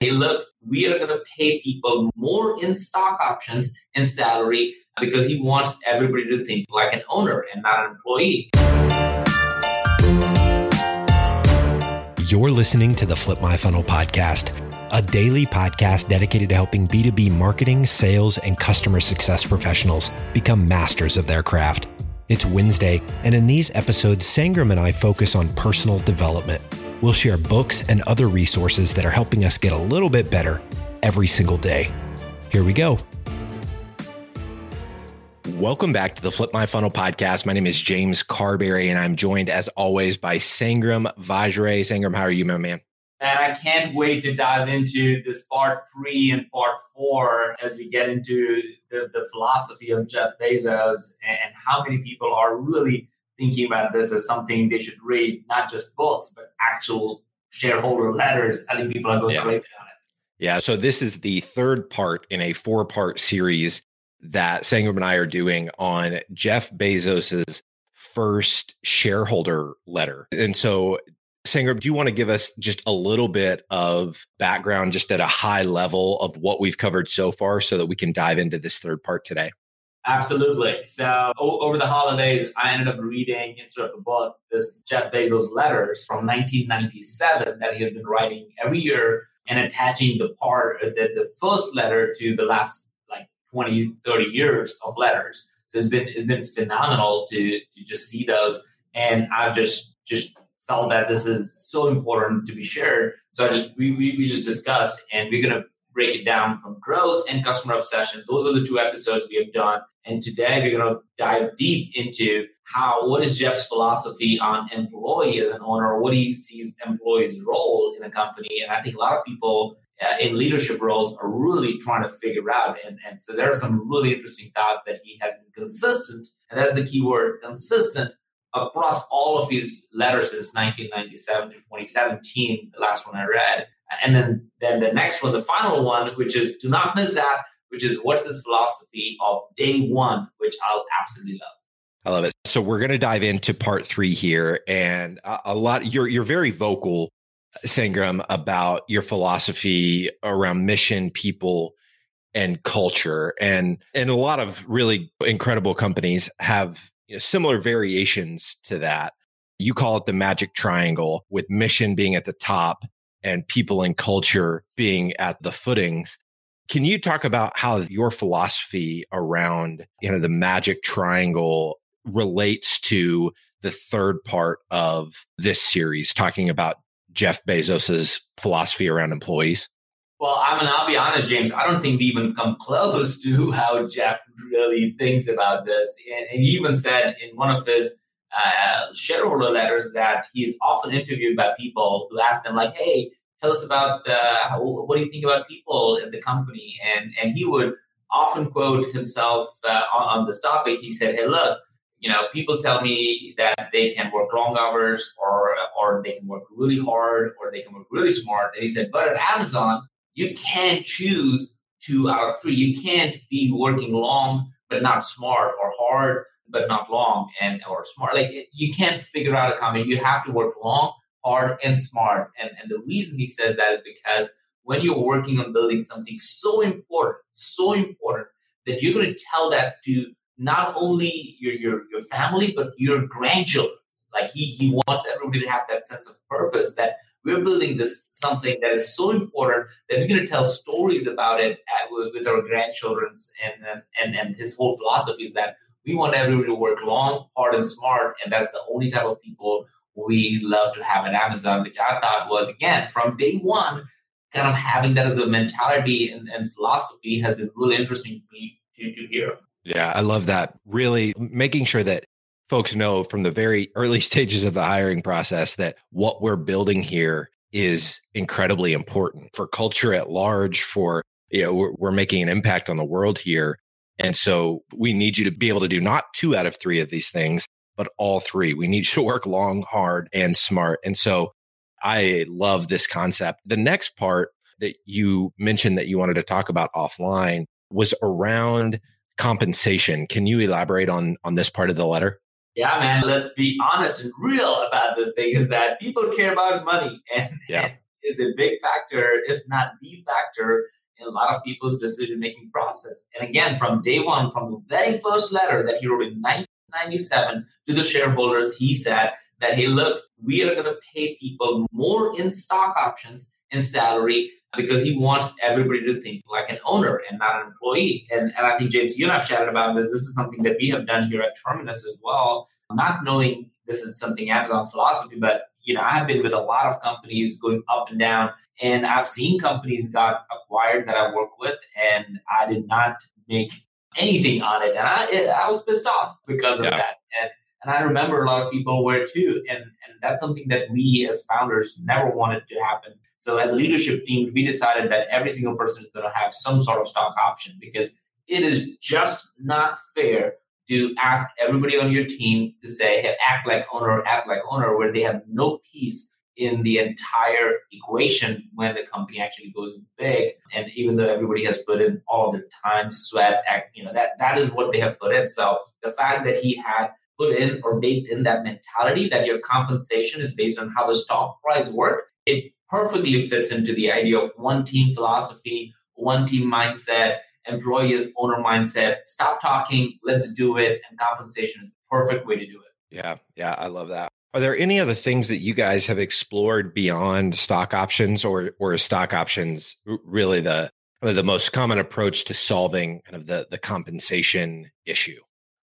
hey, look, we are going to pay people more in stock options and salary because he wants everybody to think like an owner and not an employee. You're listening to the Flip My Funnel podcast, a daily podcast dedicated to helping B2B marketing, sales, and customer success professionals become masters of their craft. It's Wednesday, and in these episodes, Sangram and I focus on personal development We'll share books and other resources that are helping us get a little bit better every single day. Here we go. Welcome back to the Flip My Funnel podcast. My name is James Carbary, and I'm joined as always by Sangram Vajre. Sangram, how are you, my man? And I can't wait to dive into this part three and part four as we get into the, the philosophy of Jeff Bezos and how many people are really thinking about this as something they should read, not just books, but actual shareholder letters. I think people are going yeah. crazy on it. Yeah. So this is the third part in a four part series that Sangram and I are doing on Jeff Bezos's first shareholder letter. And so Sangram, do you want to give us just a little bit of background, just at a high level of what we've covered so far so that we can dive into this third part today? Absolutely. So o- over the holidays, I ended up reading instead of a book this Jeff Bezos letters from 1997 that he has been writing every year and attaching the part uh, the, the first letter to the last like 20, 30 years of letters. So it's been it's been phenomenal to to just see those. And I've just just felt that this is so important to be shared. So I just we, we, we just discussed and we're gonna break it down from growth and customer obsession. Those are the two episodes we have done. And today we're going to dive deep into how, what is Jeff's philosophy on employee as an owner, what he sees employee's role in a company. And I think a lot of people uh, in leadership roles are really trying to figure out. And, and so there are some really interesting thoughts that he has been consistent. And that's the key word consistent across all of his letters since 1997 to 2017, the last one I read. And then, then the next one, the final one, which is do not miss that, which is what's his philosophy of day one, which I'll absolutely love. I love it. So we're going to dive into part three here, and a, a lot. You're you're very vocal, Sangram, about your philosophy around mission, people, and culture, and and a lot of really incredible companies have you know, similar variations to that. You call it the magic triangle, with mission being at the top and people and culture being at the footings. Can you talk about how your philosophy around, you know, the magic triangle relates to the third part of this series, talking about Jeff Bezos's philosophy around employees? Well, I mean, I'll be honest, James. I don't think we even come close to how Jeff really thinks about this. And, and he even said in one of his uh, shareholder letters that he's often interviewed by people who ask them like, "Hey, tell us about uh, how, what do you think about people in the company?" And and he would often quote himself uh, on, on this topic. He said, "Hey, look." You know, people tell me that they can work long hours, or or they can work really hard, or they can work really smart. And he said, but at Amazon, you can't choose two out of three. You can't be working long but not smart, or hard but not long and or smart. Like you can't figure out a combination. You have to work long, hard, and smart. And and the reason he says that is because when you're working on building something so important, so important that you're going to tell that to not only your your your family but your grandchildren. Like he he wants everybody to have that sense of purpose that we're building this something that is so important that we're going to tell stories about it at, with, with, our grandchildren. and, and and his whole philosophy is that we want everybody to work long, hard, and smart. And that's the only type of people we love to have at Amazon, which I thought was, again, from day one, kind of having that as a mentality and, and philosophy has been really interesting to me to, to hear. Yeah, I love that. Really making sure that folks know from the very early stages of the hiring process that what we're building here is incredibly important for culture at large for you know we're, we're making an impact on the world here and so we need you to be able to do not two out of three of these things, but all three. We need you to work long, hard, and smart. And so I love this concept. The next part that you mentioned that you wanted to talk about offline was around compensation. Can you elaborate on on this part of the letter? Yeah, man. Let's be honest and real about this thing. Is that people care about money, and, yeah. is a big factor, if not the factor, in a lot of people's decision making process. And again, from day one, from the very first letter that he wrote in 1997 to the shareholders, he said that, hey, look, we are going to pay people more in stock options and salary because he wants everybody to think like an owner and not an employee. And, and I think, James, you and I have chatted about this. This is something that we have done here at Terminus as well. Not knowing this is something Amazon's philosophy, but you know, I have been with a lot of companies going up and down, and I've seen companies got acquired that I work with, and I did not make anything on it, and I it, I was pissed off because of yeah. that. And and I remember a lot of people were too, and and that's something that we as founders never wanted to happen. So as a leadership team, we decided that every single person is going to have some sort of stock option because it is just not fair to ask everybody on your team to say, hey, act like owner, act like owner, where they have no piece in the entire equation when the company actually goes big. And even though everybody has put in all their time, sweat, you know, that that is what they have put in. So the fact that he had put in or baked in that mentality that your compensation is based on how the stock price work, it perfectly fits into the idea of one team philosophy, one team mindset, employees owner mindset. Stop talking, let's do it. And compensation is the perfect way to do it. Yeah, yeah, I love that. Are there any other things that you guys have explored beyond stock options, or or stock options really the the most common approach to solving kind of the the compensation issue?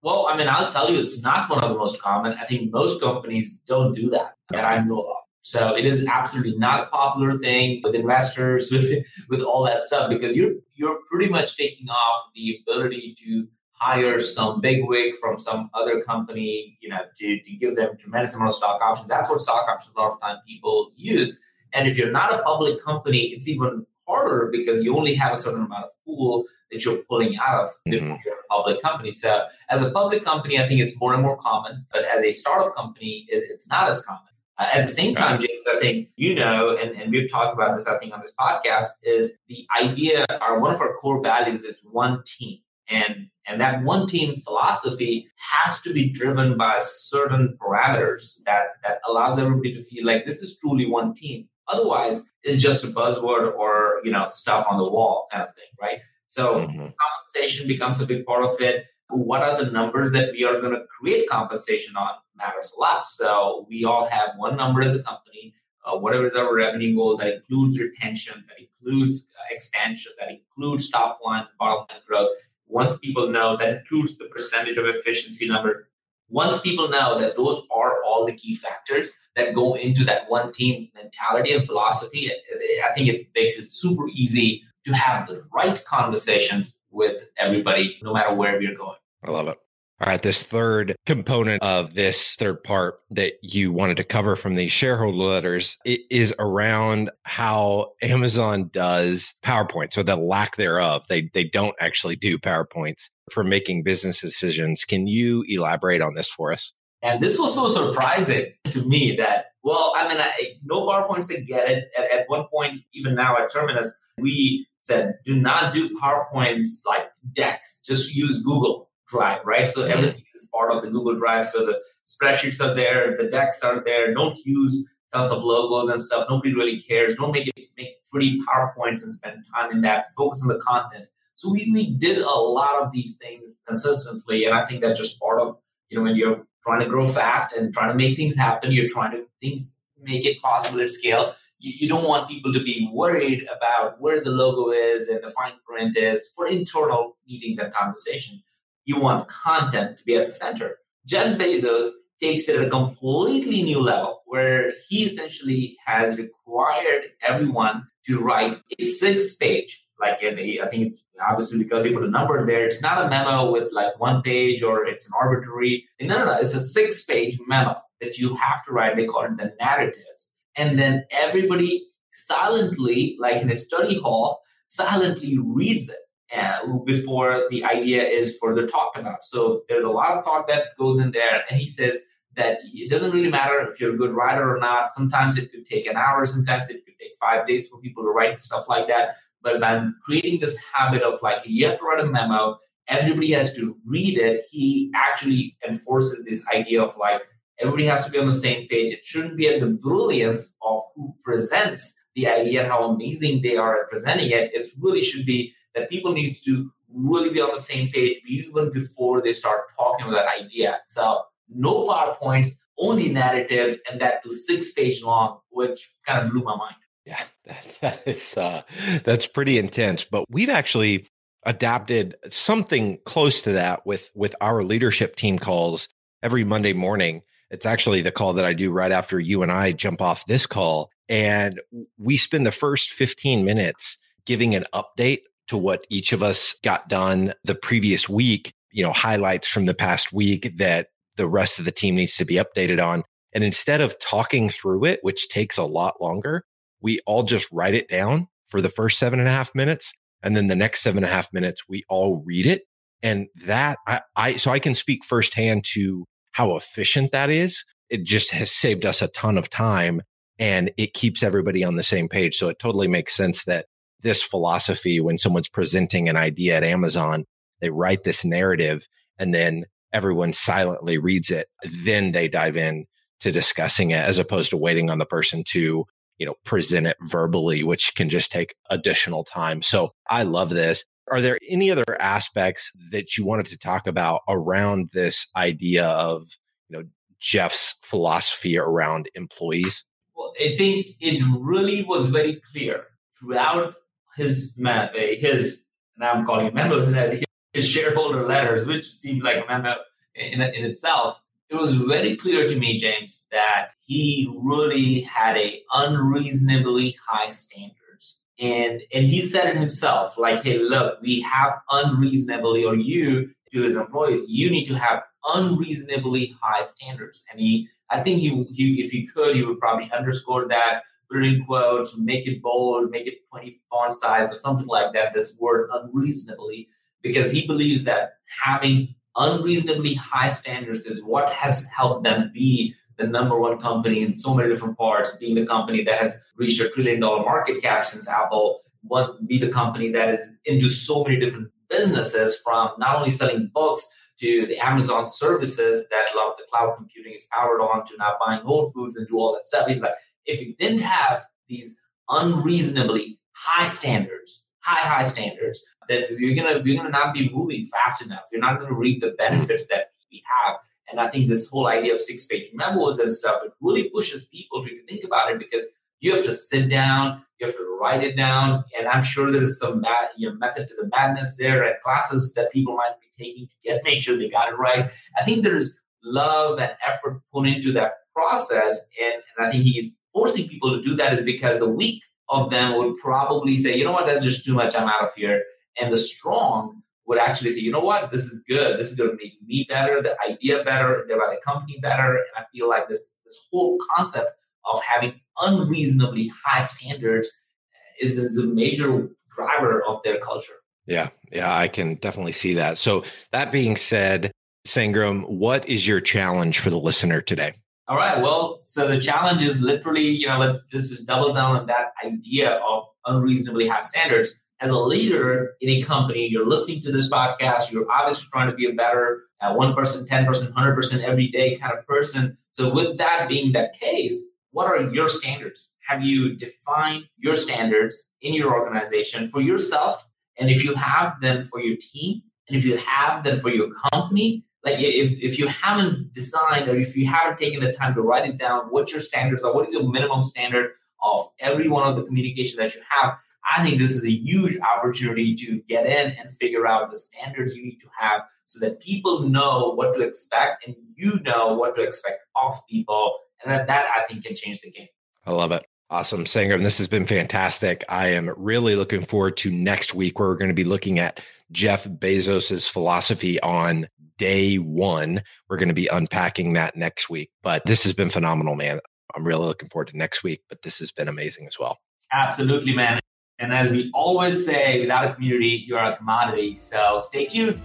Well, I mean, I'll tell you, it's not one of the most common. I think most companies don't do that that I know of. So it is absolutely not a popular thing with investors, with with all that stuff, because you're you're pretty much taking off the ability to hire some bigwig from some other company, you know, to, to give them tremendous amount of stock options. That's what stock options a lot of time people use. And if you're not a public company, it's even harder because you only have a certain amount of pool that you're pulling out of mm-hmm. if you're a public company. So as a public company, I think it's more and more common, but as a startup company, it, it's not as common. Uh, at the same time, James, I think you know, and, and we've talked about this, I think, on this podcast, is the idea, or one of our core values is one team. And and that one team philosophy has to be driven by certain parameters that, that allows everybody to feel like this is truly one team. Otherwise, it's just a buzzword or you know stuff on the wall kind of thing, right? So mm-hmm. compensation becomes a big part of it. What are the numbers that we are going to create compensation on matters a lot. So we all have one number as a company. Uh, whatever is our revenue goal that includes retention, that includes uh, expansion, that includes top line, bottom line growth. Once people know that includes the percentage of efficiency number. Once people know that those are all the key factors that go into that one team mentality and philosophy, I think it makes it super easy to have the right conversations with everybody, no matter where we're going. I love it. All right, this third component of this third part that you wanted to cover from these shareholder letters is around how Amazon does PowerPoint, so the lack thereof. They they don't actually do PowerPoints for making business decisions. Can you elaborate on this for us? And this was so surprising to me that, well, I mean, I, no PowerPoints to get it. At, at one point, even now at Terminus, we said, do not do PowerPoints like decks, just use Google Drive, right? So mm-hmm. everything is part of the Google Drive. So the spreadsheets are there, the decks are there. Don't use tons of logos and stuff. Nobody really cares. Don't make it make pretty PowerPoints and spend time in that. Focus on the content. So we, we did a lot of these things consistently. And I think that's just part of, you know, when you're trying to grow fast and trying to make things happen, you're trying to things make it possible at scale. You, you don't want people to be worried about where the logo is and the fine print is for internal meetings and conversation you want content to be at the center. Jeff Bezos takes it at a completely new level where he essentially has required everyone to write a six page, like a, I think it's obviously because he put a number there. It's not a memo with like one page or it's an arbitrary. No, no, no. It's a six page memo that you have to write. They call it the narratives. And then everybody silently, like in a study hall, silently reads it uh, before the idea is further talked about. So there's a lot of thought that goes in there. And he says that it doesn't really matter if you're a good writer or not. Sometimes it could take an hour, sometimes it could take five days for people to write stuff like that. But by creating this habit of like, you have to write a memo, everybody has to read it, he actually enforces this idea of like, everybody has to be on the same page. It shouldn't be at the brilliance of who presents the idea and how amazing they are at presenting it. It really should be that people needs to really be on the same page even before they start talking about that idea. So no PowerPoints, only narratives, and that to six page long, which kind of blew my mind. Yeah, that is uh, that's pretty intense. But we've actually adapted something close to that with with our leadership team calls every Monday morning. It's actually the call that I do right after you and I jump off this call, and we spend the first 15 minutes giving an update to what each of us got done the previous week, you know, highlights from the past week that the rest of the team needs to be updated on. And instead of talking through it, which takes a lot longer, we all just write it down for the first seven and a half minutes. And then the next seven and a half minutes, we all read it. And that I, I so I can speak firsthand to how efficient that is. It just has saved us a ton of time and it keeps everybody on the same page. So it totally makes sense that this philosophy, when someone's presenting an idea at Amazon, they write this narrative and then everyone silently reads it. Then they dive in to discussing it as opposed to waiting on the person to you know, present it verbally, which can just take additional time. So I love this. Are there any other aspects that you wanted to talk about around this idea of, you know, Jeff's philosophy around employees? Well, I think it really was very clear throughout his eh, his and I'm calling it memos his shareholder letters, which seemed like a memo in, in itself, it was very clear to me, James, that he really had a unreasonably high standards. And and he said it himself, like, hey, look, we have unreasonably, or you to his employees, you need to have unreasonably high standards. And he I think he, he if he could, he would probably underscore that, put it in quotes, make it bold, make it 20 font size or something like that, this word unreasonably, because he believes that having unreasonably high standards is what has helped them be the number one company in so many different parts, being the company that has reached a trillion dollar market cap since Apple, one be the company that is into so many different businesses from not only selling books to the Amazon services that a lot of the cloud computing is powered on to now buying Whole Foods and do all that stuff. He's like, if you didn't have these unreasonably high standards, high, high standards, then you're gonna you're gonna not be moving fast enough. You're not gonna reap the benefits that we have. And I think this whole idea of six page memos and stuff it really pushes people to think about it because you have to sit down, you have to write it down, and I'm sure there's some mad, you know, method to the madness there and classes that people might be taking to get make sure they got it right. I think there's love and effort put into that process, and, and I think he's forcing people to do that is because the weak of them would probably say, you know what, that's just too much. I'm out of here and the strong would actually say, you know what, this is good. This is going to make me better, the idea better, the the company better. And I feel like this this whole concept of having unreasonably high standards is, is a major driver of their culture. Yeah, yeah, I can definitely see that. So that being said, Sangram, what is your challenge for the listener today? All right. Well, so the challenge is literally, you know, let's just, just double down on that idea of unreasonably high standards as a leader in a company, you're listening to this podcast, you're obviously trying to be a better uh, 1%, 10%, 100% every day kind of person. So, with that being the case, what are your standards? Have you defined your standards in your organization for yourself? And if you have them for your team, and if you have them for your company, like if, if you haven't designed or if you haven't taken the time to write it down, what your standards are, what is your minimum standard of every one of the communication that you have, I think this is a huge opportunity to get in and figure out the standards you need to have so that people know what to expect and you know what to expect of people. And that, that I think can change the game. I love it. Awesome, Sangram. This has been fantastic. I am really looking forward to next week where we're going to be looking at Jeff Bezos's philosophy on day one. We're going to be unpacking that next week. But this has been phenomenal, man. I'm really looking forward to next week, but this has been amazing as well. Absolutely, man. And as we always say, without a community, you're a commodity. So stay tuned.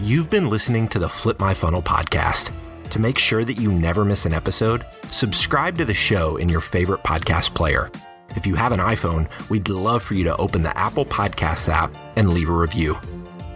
You've been listening to the Flip My Funnel podcast. To make sure that you never miss an episode, subscribe to the show in your favorite podcast player. If you have an iPhone, we'd love for you to open the Apple Podcasts app and leave a review.